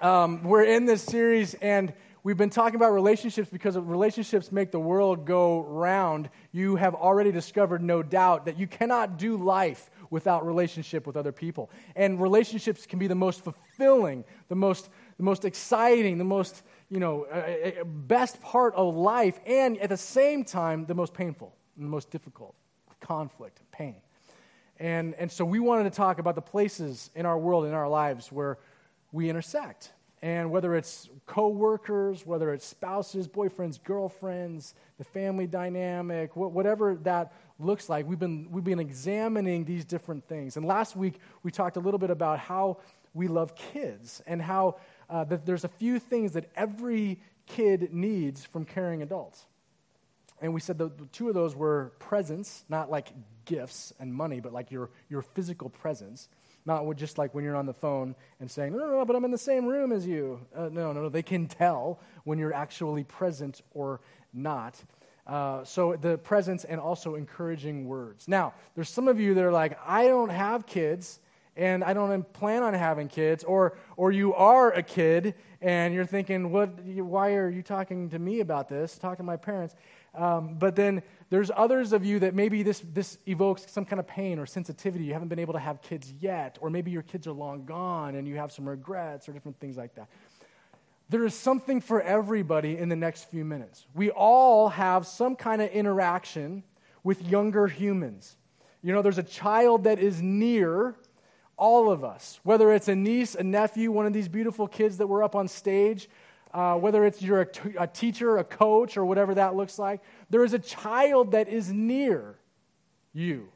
Um, we're in this series, and we've been talking about relationships because relationships make the world go round. You have already discovered, no doubt, that you cannot do life without relationship with other people. And relationships can be the most fulfilling, the most, the most exciting, the most, you know, uh, uh best part of life, and at the same time, the most painful and the most difficult conflict and pain. And, and so we wanted to talk about the places in our world, in our lives, where we intersect. And whether it's coworkers, whether it's spouses, boyfriends, girlfriends, the family dynamic, whatever that looks like, we've been, we've been examining these different things. And last week, we talked a little bit about how we love kids and how uh, that there's a few things that every kid needs from caring adults. And we said the, two of those were presence, not like gifts and money, but like your, your physical presence. Not just like when you're on the phone and saying, no, no, no, but I'm in the same room as you. Uh, no, no, no. They can tell when you're actually present or not. Uh, so the presence and also encouraging words. Now, there's some of you that are like, I don't have kids and I don't plan on having kids, or, or you are a kid and you're thinking, what, why are you talking to me about this? Talk to my parents. Um, but then there's others of you that maybe this, this evokes some kind of pain or sensitivity. You haven't been able to have kids yet, or maybe your kids are long gone and you have some regrets or different things like that. There is something for everybody in the next few minutes. We all have some kind of interaction with younger humans. You know, there's a child that is near all of us, whether it's a niece, a nephew, one of these beautiful kids that were up on stage, uh, whether it's you're a, t- a teacher, a coach, or whatever that looks like, there is a child that is near you.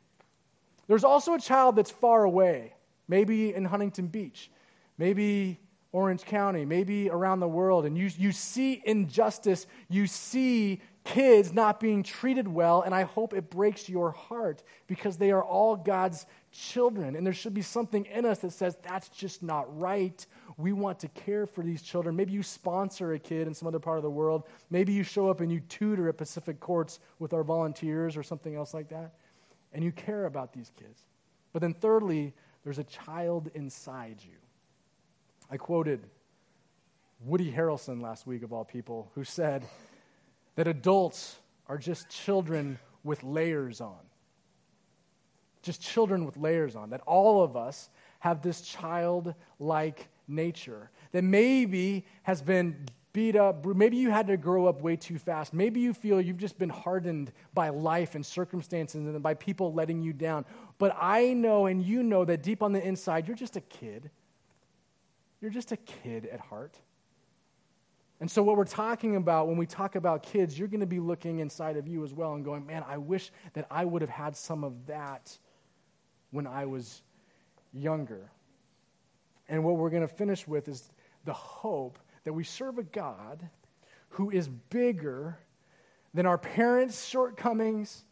There's also a child that's far away, maybe in Huntington Beach, maybe Orange County, maybe around the world, and you, you see injustice, you see kids not being treated well, and I hope it breaks your heart because they are all God's children. And there should be something in us that says that's just not right. We want to care for these children. Maybe you sponsor a kid in some other part of the world. Maybe you show up and you tutor at Pacific Courts with our volunteers or something else like that. And you care about these kids. But then, thirdly, there's a child inside you. I quoted Woody Harrelson last week, of all people, who said that adults are just children with layers on. Just children with layers on. That all of us have this childlike nature that maybe has been beat up. Maybe you had to grow up way too fast. Maybe you feel you've just been hardened by life and circumstances and by people letting you down. But I know and you know that deep on the inside, you're just a kid. You're just a kid at heart. And so, what we're talking about when we talk about kids, you're going to be looking inside of you as well and going, man, I wish that I would have had some of that when I was younger. And what we're going to finish with is the hope that we serve a God who is bigger than our parents' shortcomings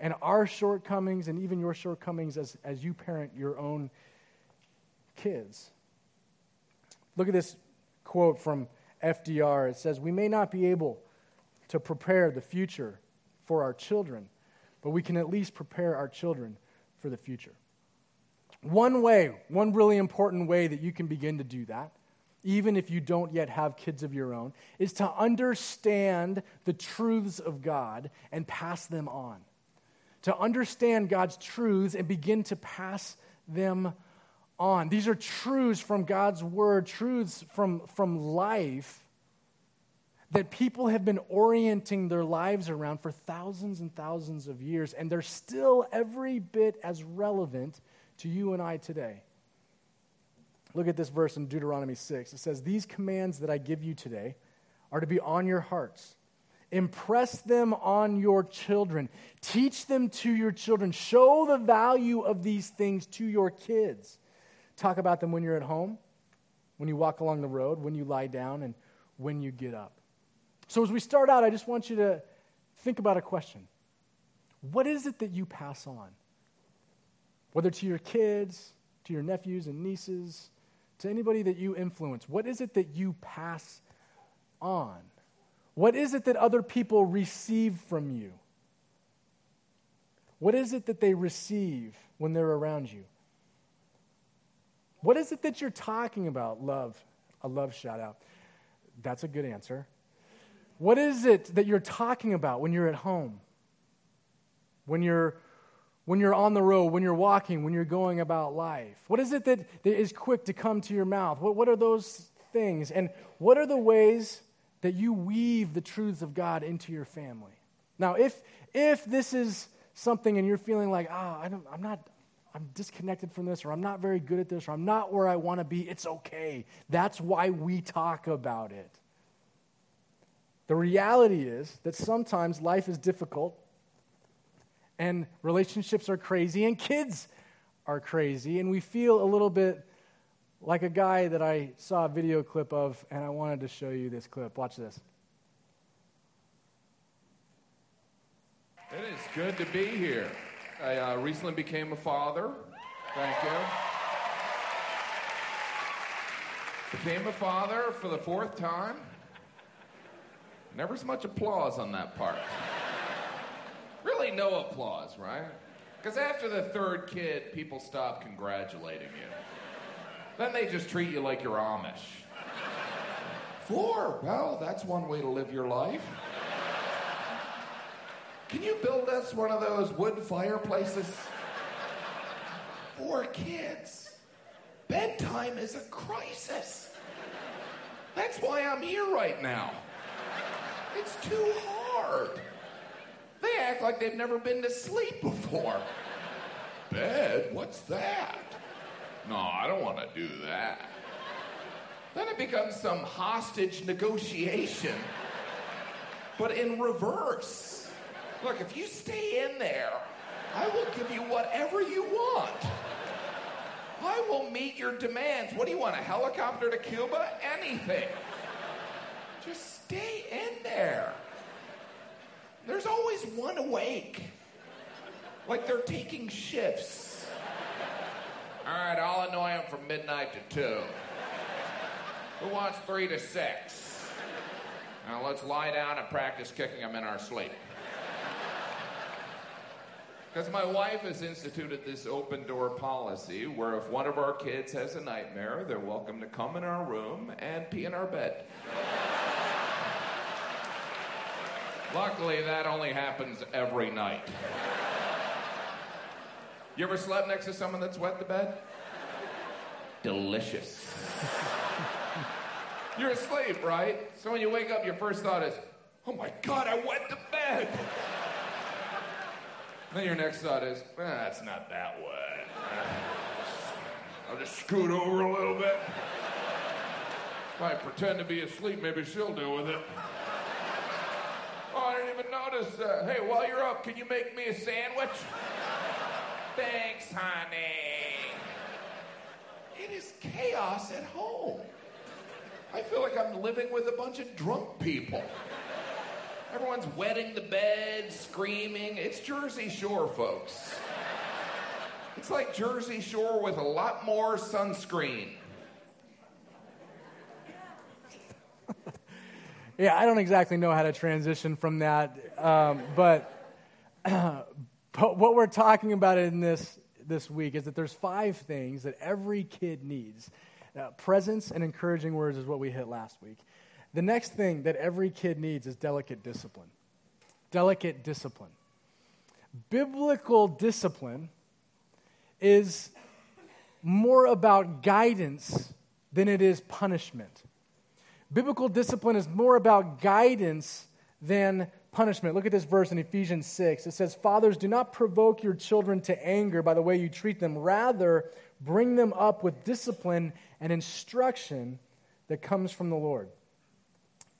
and our shortcomings and even your shortcomings as, as you parent your own kids. Look at this quote from FDR. It says, We may not be able to prepare the future for our children, but we can at least prepare our children for the future. One way, one really important way that you can begin to do that, even if you don't yet have kids of your own, is to understand the truths of God and pass them on. To understand God's truths and begin to pass them on. These are truths from God's word, truths from, from life that people have been orienting their lives around for thousands and thousands of years, and they're still every bit as relevant to you and I today. Look at this verse in Deuteronomy 6. It says, These commands that I give you today are to be on your hearts. Impress them on your children. Teach them to your children. Show the value of these things to your kids. Talk about them when you're at home, when you walk along the road, when you lie down, and when you get up. So, as we start out, I just want you to think about a question What is it that you pass on? Whether to your kids, to your nephews and nieces, to anybody that you influence? What is it that you pass on? What is it that other people receive from you? What is it that they receive when they're around you? What is it that you're talking about, love, a love shout out. That's a good answer. What is it that you're talking about when you're at home? When you're when you're on the road, when you're walking, when you're going about life? What is it that, that is quick to come to your mouth? What, what are those things? And what are the ways that you weave the truths of God into your family? Now, if, if this is something and you're feeling like, ah, oh, I'm not, I'm disconnected from this, or I'm not very good at this, or I'm not where I want to be, it's okay. That's why we talk about it. The reality is that sometimes life is difficult and relationships are crazy, and kids are crazy, and we feel a little bit like a guy that I saw a video clip of, and I wanted to show you this clip. Watch this. It is good to be here. I uh, recently became a father. Thank you. Became a father for the fourth time. Never as much applause on that part no applause, right? Because after the third kid, people stop congratulating you. Then they just treat you like you're Amish. Four? Well, that's one way to live your life. Can you build us one of those wood fireplaces? Four kids. Bedtime is a crisis. That's why I'm here right now. It's too hard. They act like they've never been to sleep before. Bed? What's that? No, I don't want to do that. Then it becomes some hostage negotiation, but in reverse. Look, if you stay in there, I will give you whatever you want. I will meet your demands. What do you want, a helicopter to Cuba? Anything. Just stay in there always one awake. Like they're taking shifts. All right, I'll annoy them from midnight to two. Who wants three to six? Now let's lie down and practice kicking them in our sleep. Because my wife has instituted this open door policy where if one of our kids has a nightmare, they're welcome to come in our room and pee in our bed. Luckily, that only happens every night. You ever slept next to someone that's wet the bed? Delicious. You're asleep, right? So when you wake up, your first thought is, oh my God, I wet the bed. then your next thought is, eh, that's not that wet. I'll just scoot over a little bit. If I pretend to be asleep, maybe she'll deal with it. Oh, I didn't even notice. Uh, hey, while you're up, can you make me a sandwich? Thanks, honey. It is chaos at home. I feel like I'm living with a bunch of drunk people. Everyone's wetting the bed, screaming. It's Jersey Shore, folks. It's like Jersey Shore with a lot more sunscreen. Yeah, I don't exactly know how to transition from that, um, but, but what we're talking about in this this week is that there's five things that every kid needs. Uh, presence and encouraging words is what we hit last week. The next thing that every kid needs is delicate discipline. Delicate discipline. Biblical discipline is more about guidance than it is punishment. Biblical discipline is more about guidance than punishment. Look at this verse in Ephesians 6. It says, Fathers, do not provoke your children to anger by the way you treat them. Rather, bring them up with discipline and instruction that comes from the Lord.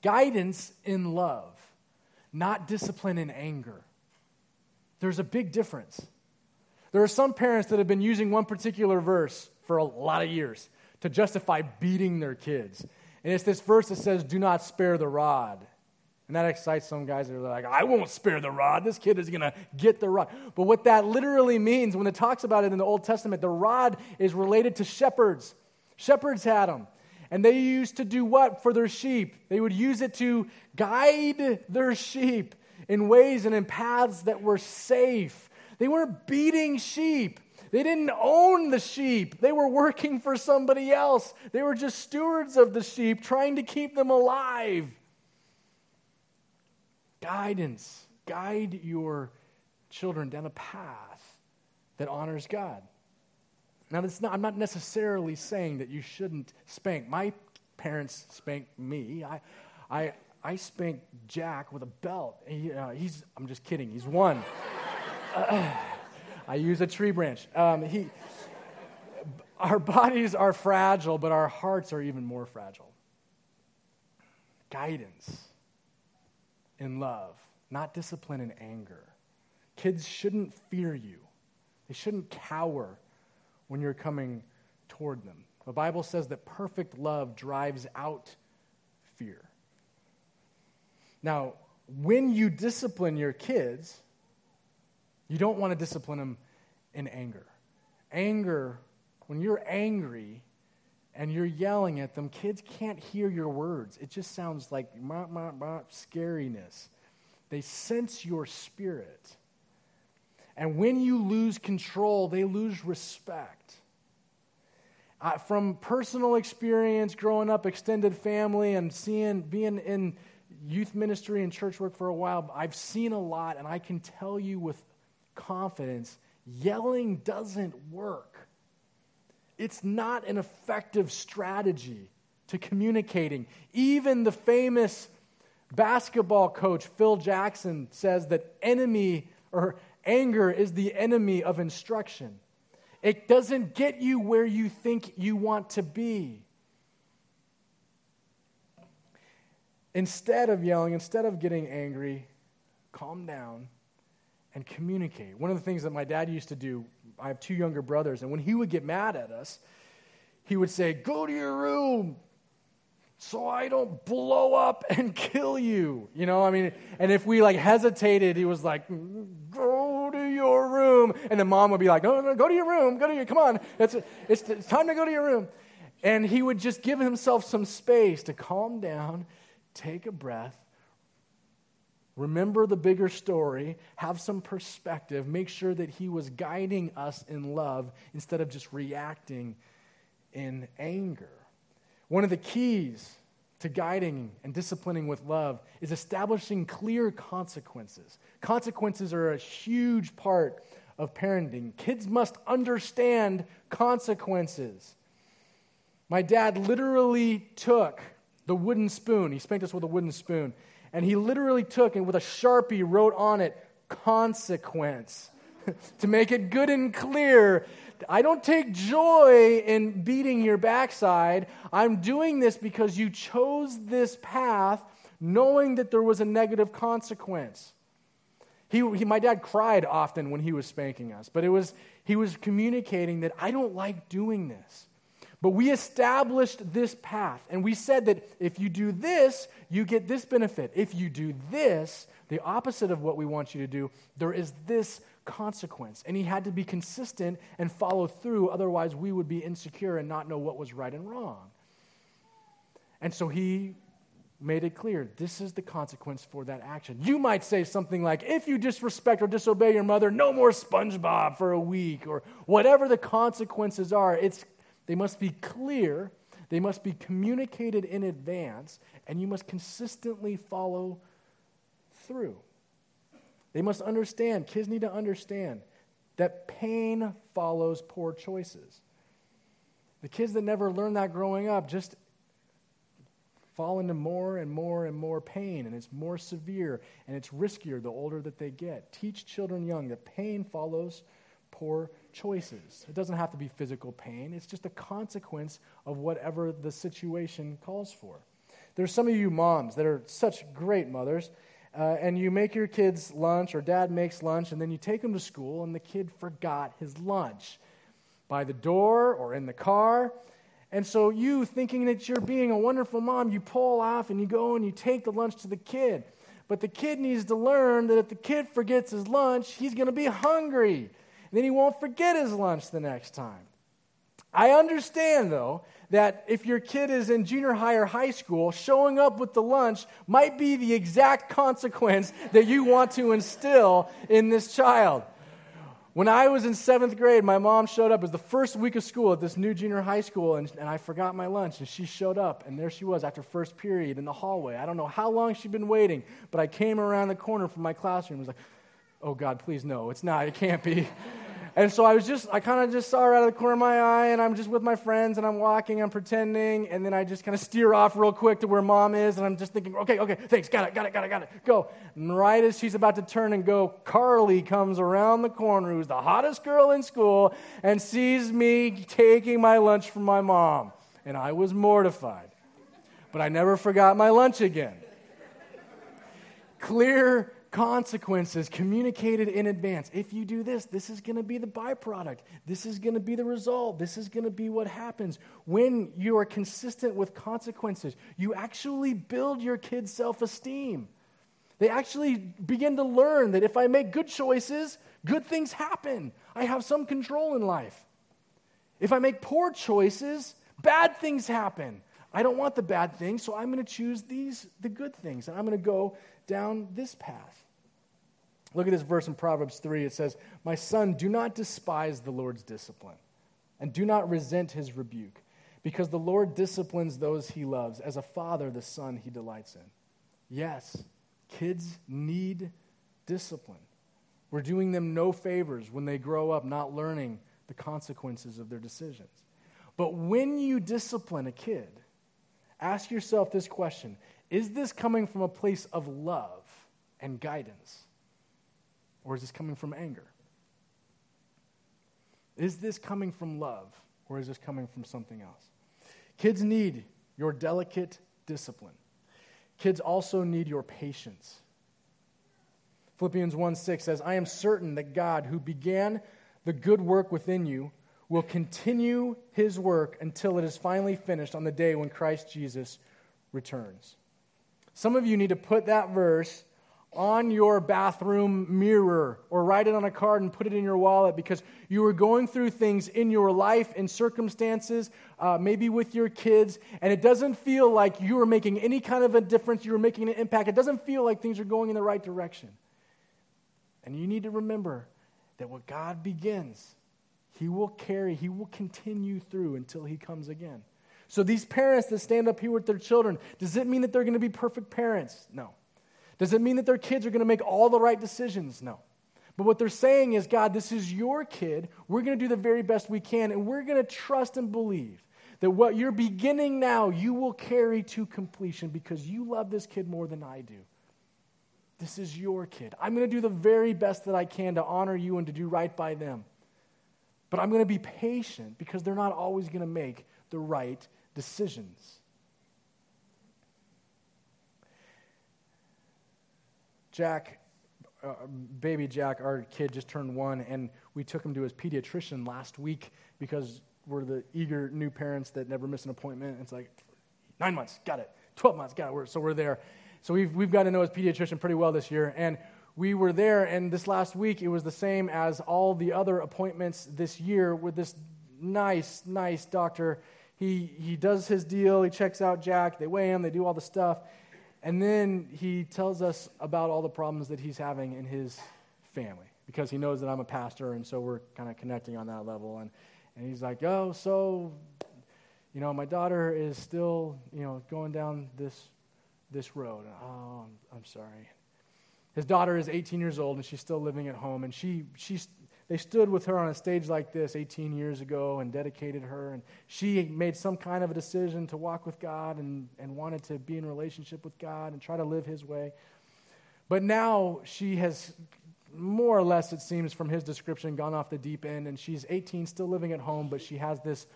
Guidance in love, not discipline in anger. There's a big difference. There are some parents that have been using one particular verse for a lot of years to justify beating their kids. And it's this verse that says, Do not spare the rod. And that excites some guys that are like, I won't spare the rod. This kid is going to get the rod. But what that literally means, when it talks about it in the Old Testament, the rod is related to shepherds. Shepherds had them. And they used to do what for their sheep? They would use it to guide their sheep in ways and in paths that were safe. They weren't beating sheep. They didn't own the sheep, they were working for somebody else. They were just stewards of the sheep, trying to keep them alive. Guidance. Guide your children down a path that honors God. Now, not, I'm not necessarily saying that you shouldn't spank. My parents spanked me. I, I, I spanked Jack with a belt. He, uh, he's, I'm just kidding, he's one. uh, I use a tree branch. Um, he, our bodies are fragile, but our hearts are even more fragile. Guidance in love, not discipline and anger. Kids shouldn't fear you, they shouldn't cower when you're coming toward them. The Bible says that perfect love drives out fear. Now, when you discipline your kids, you don't want to discipline them in anger. Anger, when you're angry and you're yelling at them, kids can't hear your words. It just sounds like bah, bah, bah, scariness. They sense your spirit. And when you lose control, they lose respect. Uh, from personal experience, growing up, extended family, and seeing, being in youth ministry and church work for a while, I've seen a lot, and I can tell you with confidence yelling doesn't work. It's not an effective strategy to communicating. Even the famous basketball coach Phil Jackson says that enemy or anger is the enemy of instruction. It doesn't get you where you think you want to be. Instead of yelling, instead of getting angry, calm down and communicate. One of the things that my dad used to do, I have two younger brothers, and when he would get mad at us, he would say, Go to your room so I don't blow up and kill you. You know, I mean, and if we like hesitated, he was like, Go to your room. And the mom would be like, No, no, go to your room. Go to your, come on. It's, it's, it's time to go to your room. And he would just give himself some space to calm down, take a breath, remember the bigger story, have some perspective, make sure that he was guiding us in love instead of just reacting in anger. One of the keys to guiding and disciplining with love is establishing clear consequences. Consequences are a huge part of parenting. Kids must understand consequences. My dad literally took the wooden spoon, he spanked us with a wooden spoon, and he literally took and with a sharpie wrote on it, consequence, to make it good and clear. I don't take joy in beating your backside. I'm doing this because you chose this path knowing that there was a negative consequence. He, he, my dad cried often when he was spanking us, but it was, he was communicating that I don't like doing this. But we established this path, and we said that if you do this, you get this benefit. If you do this, the opposite of what we want you to do, there is this consequence. And he had to be consistent and follow through, otherwise, we would be insecure and not know what was right and wrong. And so he made it clear this is the consequence for that action. You might say something like, if you disrespect or disobey your mother, no more SpongeBob for a week, or whatever the consequences are. It's they must be clear, they must be communicated in advance, and you must consistently follow through. They must understand, kids need to understand that pain follows poor choices. The kids that never learn that growing up just fall into more and more and more pain, and it's more severe and it's riskier the older that they get. Teach children young that pain follows poor choices. It doesn't have to be physical pain, it's just a consequence of whatever the situation calls for. There's some of you moms that are such great mothers, uh, and you make your kids lunch, or dad makes lunch, and then you take them to school, and the kid forgot his lunch by the door or in the car. And so, you thinking that you're being a wonderful mom, you pull off and you go and you take the lunch to the kid. But the kid needs to learn that if the kid forgets his lunch, he's going to be hungry then he won't forget his lunch the next time. I understand, though, that if your kid is in junior high or high school, showing up with the lunch might be the exact consequence that you want to instill in this child. When I was in seventh grade, my mom showed up. It was the first week of school at this new junior high school, and, and I forgot my lunch. And she showed up, and there she was after first period in the hallway. I don't know how long she'd been waiting, but I came around the corner from my classroom and was like, oh God, please no, it's not, it can't be. And so I was just, I kind of just saw her out of the corner of my eye, and I'm just with my friends, and I'm walking, I'm pretending, and then I just kind of steer off real quick to where mom is, and I'm just thinking, okay, okay, thanks, got it, got it, got it, got it, go. And right as she's about to turn and go, Carly comes around the corner, who's the hottest girl in school, and sees me taking my lunch from my mom. And I was mortified. But I never forgot my lunch again. Clear consequences communicated in advance. If you do this, this is going to be the byproduct. This is going to be the result. This is going to be what happens. When you are consistent with consequences, you actually build your kids' self esteem. They actually begin to learn that if I make good choices, good things happen. I have some control in life. If I make poor choices, bad things happen. I don't want the bad things, so I'm going to choose these, the good things, and I'm going to go down this path. Look at this verse in Proverbs 3. It says, My son, do not despise the Lord's discipline, and do not resent his rebuke, because the Lord disciplines those he loves, as a father the son he delights in. Yes, kids need discipline. We're doing them no favors when they grow up not learning the consequences of their decisions. But when you discipline a kid, ask yourself this question Is this coming from a place of love and guidance? Or is this coming from anger? Is this coming from love? Or is this coming from something else? Kids need your delicate discipline. Kids also need your patience. Philippians 1 6 says, I am certain that God, who began the good work within you, will continue his work until it is finally finished on the day when Christ Jesus returns. Some of you need to put that verse on your bathroom mirror or write it on a card and put it in your wallet because you are going through things in your life and circumstances, uh, maybe with your kids, and it doesn't feel like you are making any kind of a difference, you are making an impact. It doesn't feel like things are going in the right direction. And you need to remember that what God begins, He will carry, He will continue through until He comes again. So, these parents that stand up here with their children, does it mean that they're going to be perfect parents? No. Does it mean that their kids are going to make all the right decisions? No. But what they're saying is, God, this is your kid. We're going to do the very best we can, and we're going to trust and believe that what you're beginning now, you will carry to completion because you love this kid more than I do. This is your kid. I'm going to do the very best that I can to honor you and to do right by them. But I'm going to be patient because they're not always going to make the right decisions. Jack, uh, baby Jack, our kid just turned one, and we took him to his pediatrician last week because we're the eager new parents that never miss an appointment. It's like, nine months, got it. 12 months, got it. So we're there. So we've, we've got to know his pediatrician pretty well this year. And we were there, and this last week, it was the same as all the other appointments this year with this nice, nice doctor. He, he does his deal, he checks out Jack, they weigh him, they do all the stuff. And then he tells us about all the problems that he's having in his family because he knows that I'm a pastor, and so we're kind of connecting on that level. And, and he's like, oh, so, you know, my daughter is still, you know, going down this, this road. Oh, I'm, I'm sorry. His daughter is 18 years old, and she's still living at home, and she, she's they stood with her on a stage like this 18 years ago and dedicated her. And she made some kind of a decision to walk with God and, and wanted to be in relationship with God and try to live His way. But now she has, more or less, it seems from his description, gone off the deep end. And she's 18, still living at home, but she has this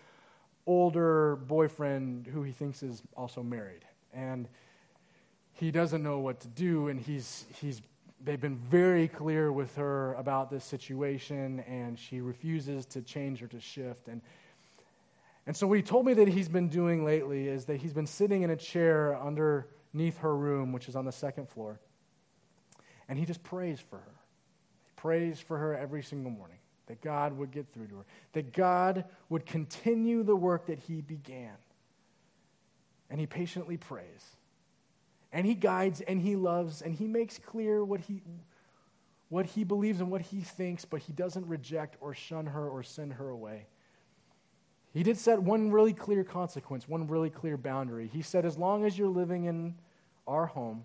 older boyfriend who he thinks is also married. And he doesn't know what to do, and he's, he's they've been very clear with her about this situation, and she refuses to change or to shift. And, and so, what he told me that he's been doing lately is that he's been sitting in a chair underneath her room, which is on the second floor, and he just prays for her. He prays for her every single morning that God would get through to her, that God would continue the work that he began. And he patiently prays and he guides and he loves and he makes clear what he what he believes and what he thinks, but he doesn't reject or shun her or send her away. He did set one really clear consequence, one really clear boundary. He said, as long as you're living in our home,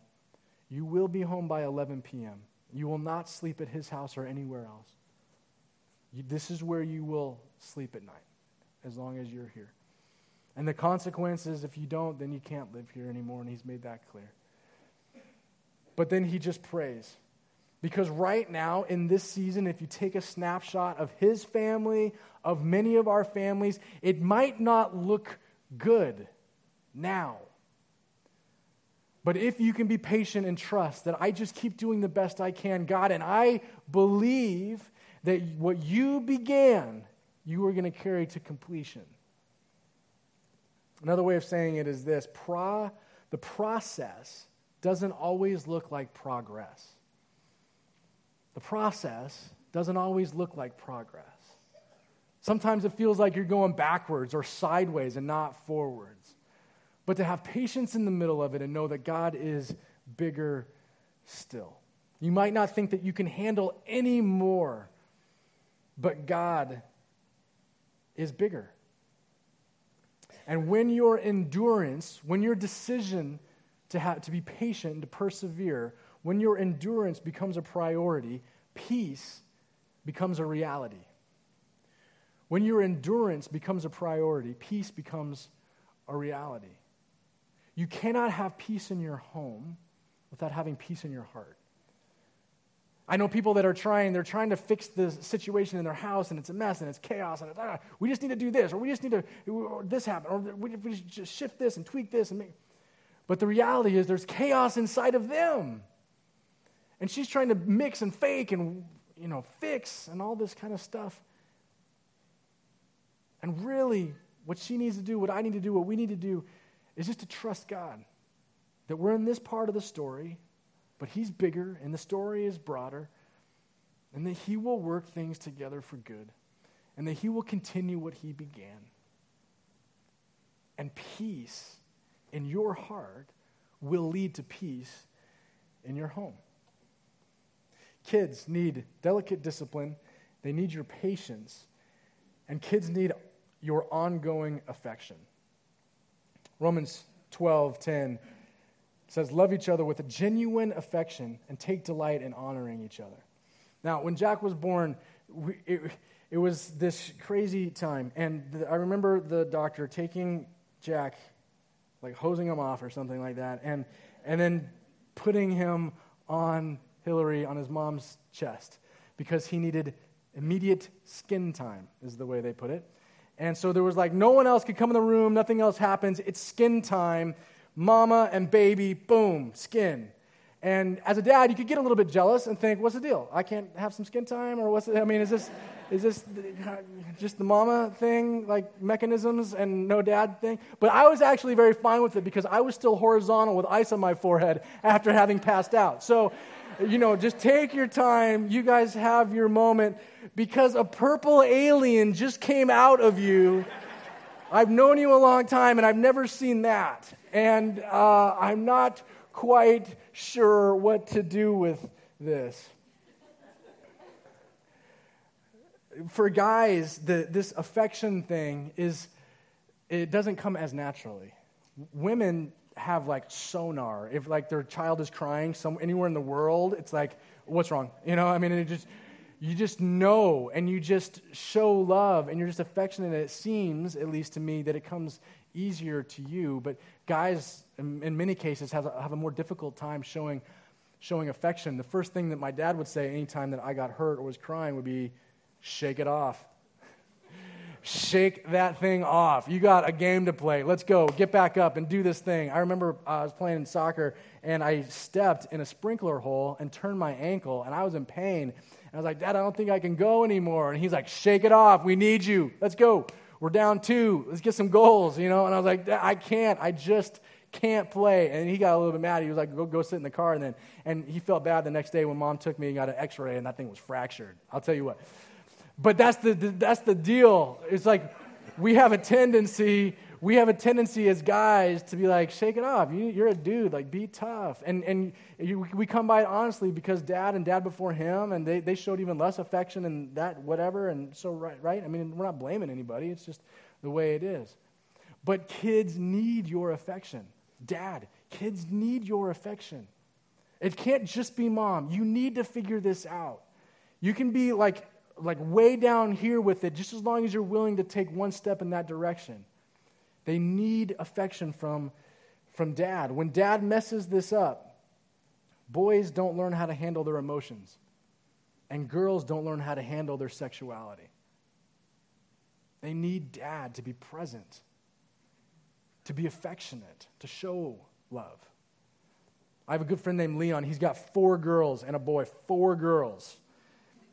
you will be home by 11 p.m. You will not sleep at his house or anywhere else. You, this is where you will sleep at night, as long as you're here. And the consequence is if you don't, then you can't live here anymore, and he's made that clear. But then he just prays. Because right now, in this season, if you take a snapshot of his family, of many of our families, it might not look good now. But if you can be patient and trust that I just keep doing the best I can, God, and I believe that what you began, you are going to carry to completion. Another way of saying it is this Pro, the process doesn't always look like progress. The process doesn't always look like progress. Sometimes it feels like you're going backwards or sideways and not forwards. But to have patience in the middle of it and know that God is bigger still. You might not think that you can handle any more, but God is bigger. And when your endurance, when your decision to, have, to be patient and to persevere, when your endurance becomes a priority, peace becomes a reality. When your endurance becomes a priority, peace becomes a reality. You cannot have peace in your home without having peace in your heart. I know people that are trying, they're trying to fix the situation in their house and it's a mess and it's chaos and it's, ah, we just need to do this or we just need to, this happen or we just shift this and tweak this and make. But the reality is there's chaos inside of them. And she's trying to mix and fake and, you know, fix and all this kind of stuff. And really, what she needs to do, what I need to do, what we need to do is just to trust God. That we're in this part of the story but He's bigger and the story is broader, and that He will work things together for good, and that He will continue what He began. And peace in your heart will lead to peace in your home. Kids need delicate discipline, they need your patience, and kids need your ongoing affection. Romans 12 10 says, Love each other with a genuine affection and take delight in honoring each other. Now, when Jack was born, we, it, it was this crazy time. And I remember the doctor taking Jack, like hosing him off or something like that, and, and then putting him on Hillary on his mom's chest because he needed immediate skin time, is the way they put it. And so there was like no one else could come in the room, nothing else happens. It's skin time mama and baby, boom, skin. And as a dad, you could get a little bit jealous and think, what's the deal? I can't have some skin time? Or what's it? I mean, is this, is this just the mama thing, like mechanisms and no dad thing? But I was actually very fine with it because I was still horizontal with ice on my forehead after having passed out. So, you know, just take your time. You guys have your moment because a purple alien just came out of you. I've known you a long time and I've never seen that and uh, I'm not quite sure what to do with this. For guys, the, this affection thing is, it doesn't come as naturally. Women have like sonar. If like their child is crying some, anywhere in the world, it's like, what's wrong? You know, I mean, it just, you just know and you just show love and you're just affectionate. And It seems, at least to me, that it comes easier to you. But guys, in, in many cases, have a, have a more difficult time showing, showing affection. The first thing that my dad would say anytime that I got hurt or was crying would be, shake it off. shake that thing off. You got a game to play. Let's go. Get back up and do this thing. I remember uh, I was playing soccer and I stepped in a sprinkler hole and turned my ankle and I was in pain. And I was like, Dad, I don't think I can go anymore. And he's like, Shake it off. We need you. Let's go. We're down two. Let's get some goals, you know? And I was like, I can't. I just can't play. And he got a little bit mad. He was like, go, go sit in the car. And then, and he felt bad the next day when mom took me and got an x ray, and that thing was fractured. I'll tell you what. But that's the, that's the deal. It's like we have a tendency we have a tendency as guys to be like, shake it off. You, are a dude, like, be tough. And, and you, we come by it honestly because dad and dad before him, and they, they showed even less affection and that, whatever. And so, right, right? I mean, we're not blaming anybody, it's just the way it is. But kids need your affection. Dad, kids need your affection. It can't just be mom. You need to figure this out. You can be like, like way down here with it just as long as you're willing to take one step in that direction. They need affection from, from dad. When dad messes this up, boys don't learn how to handle their emotions, and girls don't learn how to handle their sexuality. They need dad to be present, to be affectionate, to show love. I have a good friend named Leon. He's got four girls and a boy, four girls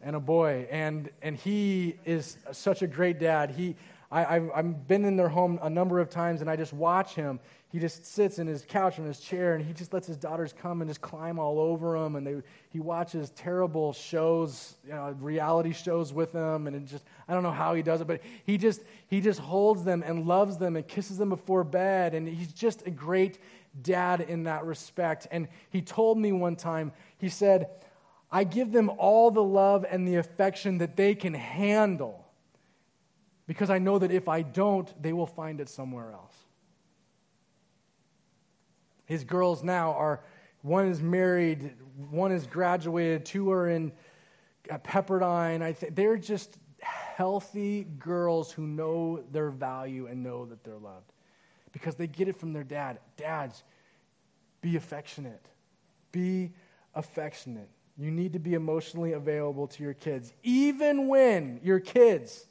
and a boy. And, and he is such a great dad. He, I, I've, I've been in their home a number of times and I just watch him. He just sits in his couch in his chair and he just lets his daughters come and just climb all over him. And they, he watches terrible shows, you know, reality shows with them. And it just, I don't know how he does it, but he just, he just holds them and loves them and kisses them before bed. And he's just a great dad in that respect. And he told me one time, he said, I give them all the love and the affection that they can handle because I know that if I don't, they will find it somewhere else. His girls now are one is married, one is graduated, two are in at Pepperdine. I think they're just healthy girls who know their value and know that they're loved because they get it from their dad. Dads, be affectionate. Be affectionate. You need to be emotionally available to your kids, even when your kids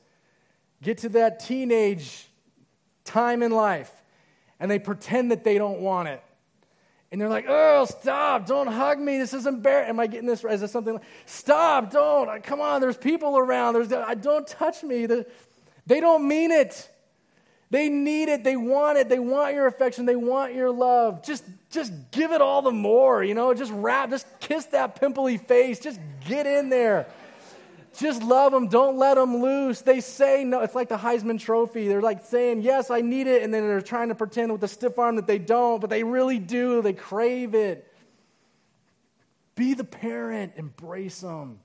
get to that teenage time in life and they pretend that they don't want it. And they're like, oh, stop, don't hug me. This is embarrassing. Am I getting this right? Is this something like, stop, don't. Uh, come on, there's people around. There's, uh, don't touch me. They don't mean it. They need it. They want it. They want your affection. They want your love. Just, just give it all the more, you know? Just wrap, just kiss that pimply face. Just get in there. Just love them. Don't let them loose. They say no. It's like the Heisman Trophy. They're like saying, Yes, I need it. And then they're trying to pretend with a stiff arm that they don't, but they really do. They crave it. Be the parent. Embrace them.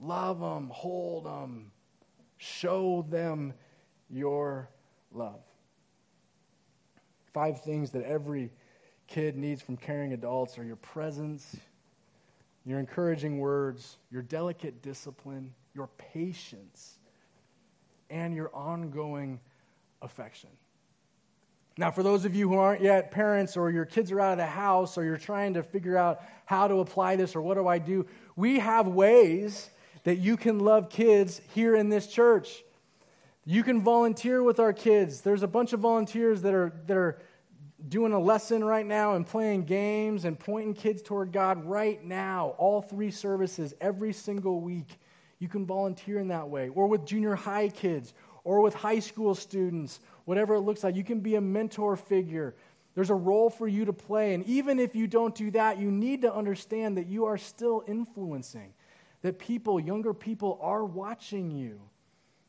Love them. Hold them. Show them your love. Five things that every kid needs from caring adults are your presence, your encouraging words, your delicate discipline, your patience, and your ongoing affection. Now, for those of you who aren't yet parents, or your kids are out of the house, or you're trying to figure out how to apply this, or what do I do, we have ways that you can love kids here in this church. You can volunteer with our kids. There's a bunch of volunteers that are, that are doing a lesson right now and playing games and pointing kids toward God right now, all three services every single week. You can volunteer in that way, or with junior high kids, or with high school students, whatever it looks like. You can be a mentor figure. There's a role for you to play. And even if you don't do that, you need to understand that you are still influencing, that people, younger people, are watching you,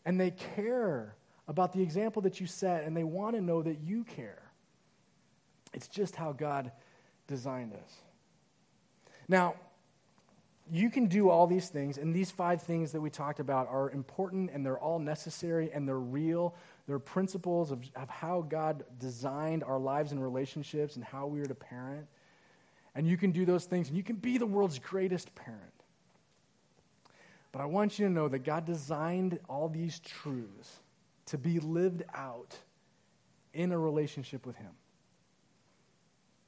and they care about the example that you set, and they want to know that you care. It's just how God designed us. Now, you can do all these things, and these five things that we talked about are important and they're all necessary and they're real. They're principles of, of how God designed our lives and relationships and how we are to parent. And you can do those things, and you can be the world's greatest parent. But I want you to know that God designed all these truths to be lived out in a relationship with Him.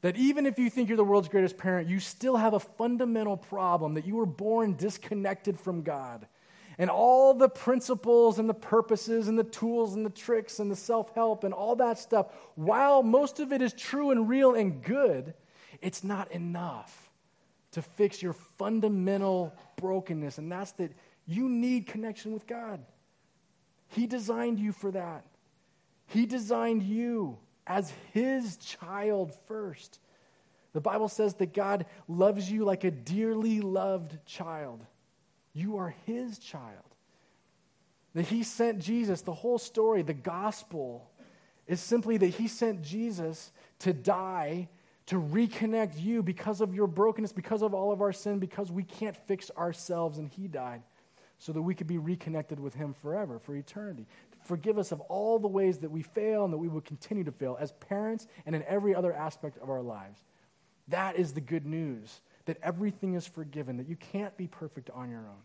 That even if you think you're the world's greatest parent, you still have a fundamental problem that you were born disconnected from God. And all the principles and the purposes and the tools and the tricks and the self help and all that stuff, while most of it is true and real and good, it's not enough to fix your fundamental brokenness. And that's that you need connection with God. He designed you for that, He designed you as his child first. The Bible says that God loves you like a dearly loved child. You are his child. That he sent Jesus, the whole story, the gospel, is simply that He sent Jesus to die to reconnect you because of your brokenness, because of all of our sin, because we can't fix ourselves, and He died so that we could be reconnected with Him forever, for eternity. Forgive us of all the ways that we fail and that we will continue to fail as parents and in every other aspect of our lives. That is the good news that everything is forgiven, that you can't be perfect on your own.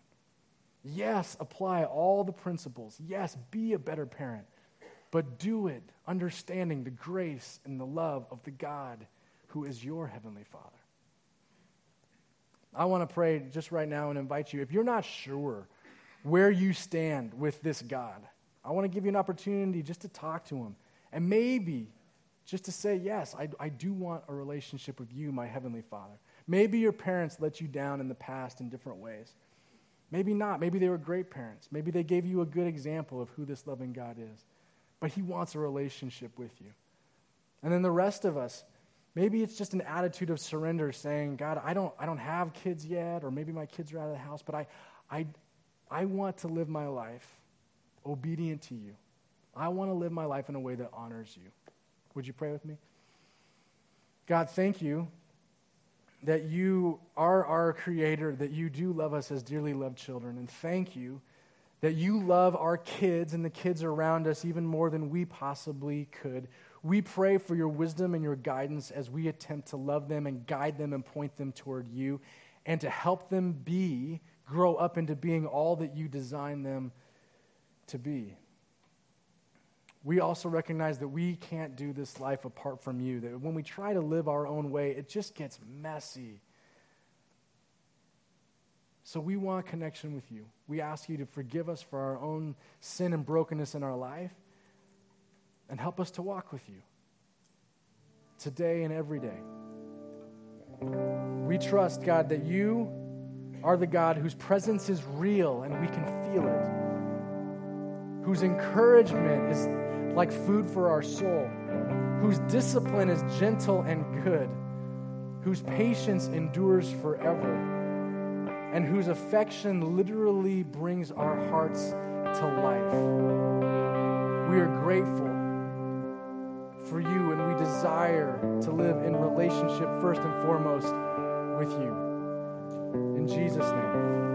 Yes, apply all the principles. Yes, be a better parent. But do it understanding the grace and the love of the God who is your Heavenly Father. I want to pray just right now and invite you. If you're not sure where you stand with this God, I want to give you an opportunity just to talk to Him. And maybe just to say, Yes, I, I do want a relationship with you, my Heavenly Father. Maybe your parents let you down in the past in different ways. Maybe not. Maybe they were great parents. Maybe they gave you a good example of who this loving God is. But He wants a relationship with you. And then the rest of us, maybe it's just an attitude of surrender saying, God, I don't, I don't have kids yet, or maybe my kids are out of the house, but I, I, I want to live my life obedient to you. I want to live my life in a way that honors you. Would you pray with me? God, thank you that you are our creator, that you do love us as dearly loved children. And thank you that you love our kids and the kids around us even more than we possibly could. We pray for your wisdom and your guidance as we attempt to love them and guide them and point them toward you and to help them be, grow up into being all that you designed them to be we also recognize that we can't do this life apart from you. That when we try to live our own way, it just gets messy. So we want connection with you. We ask you to forgive us for our own sin and brokenness in our life and help us to walk with you today and every day. We trust, God, that you are the God whose presence is real and we can feel it, whose encouragement is like food for our soul, whose discipline is gentle and good, whose patience endures forever, and whose affection literally brings our hearts to life. We are grateful for you, and we desire to live in relationship first and foremost with you. In Jesus' name.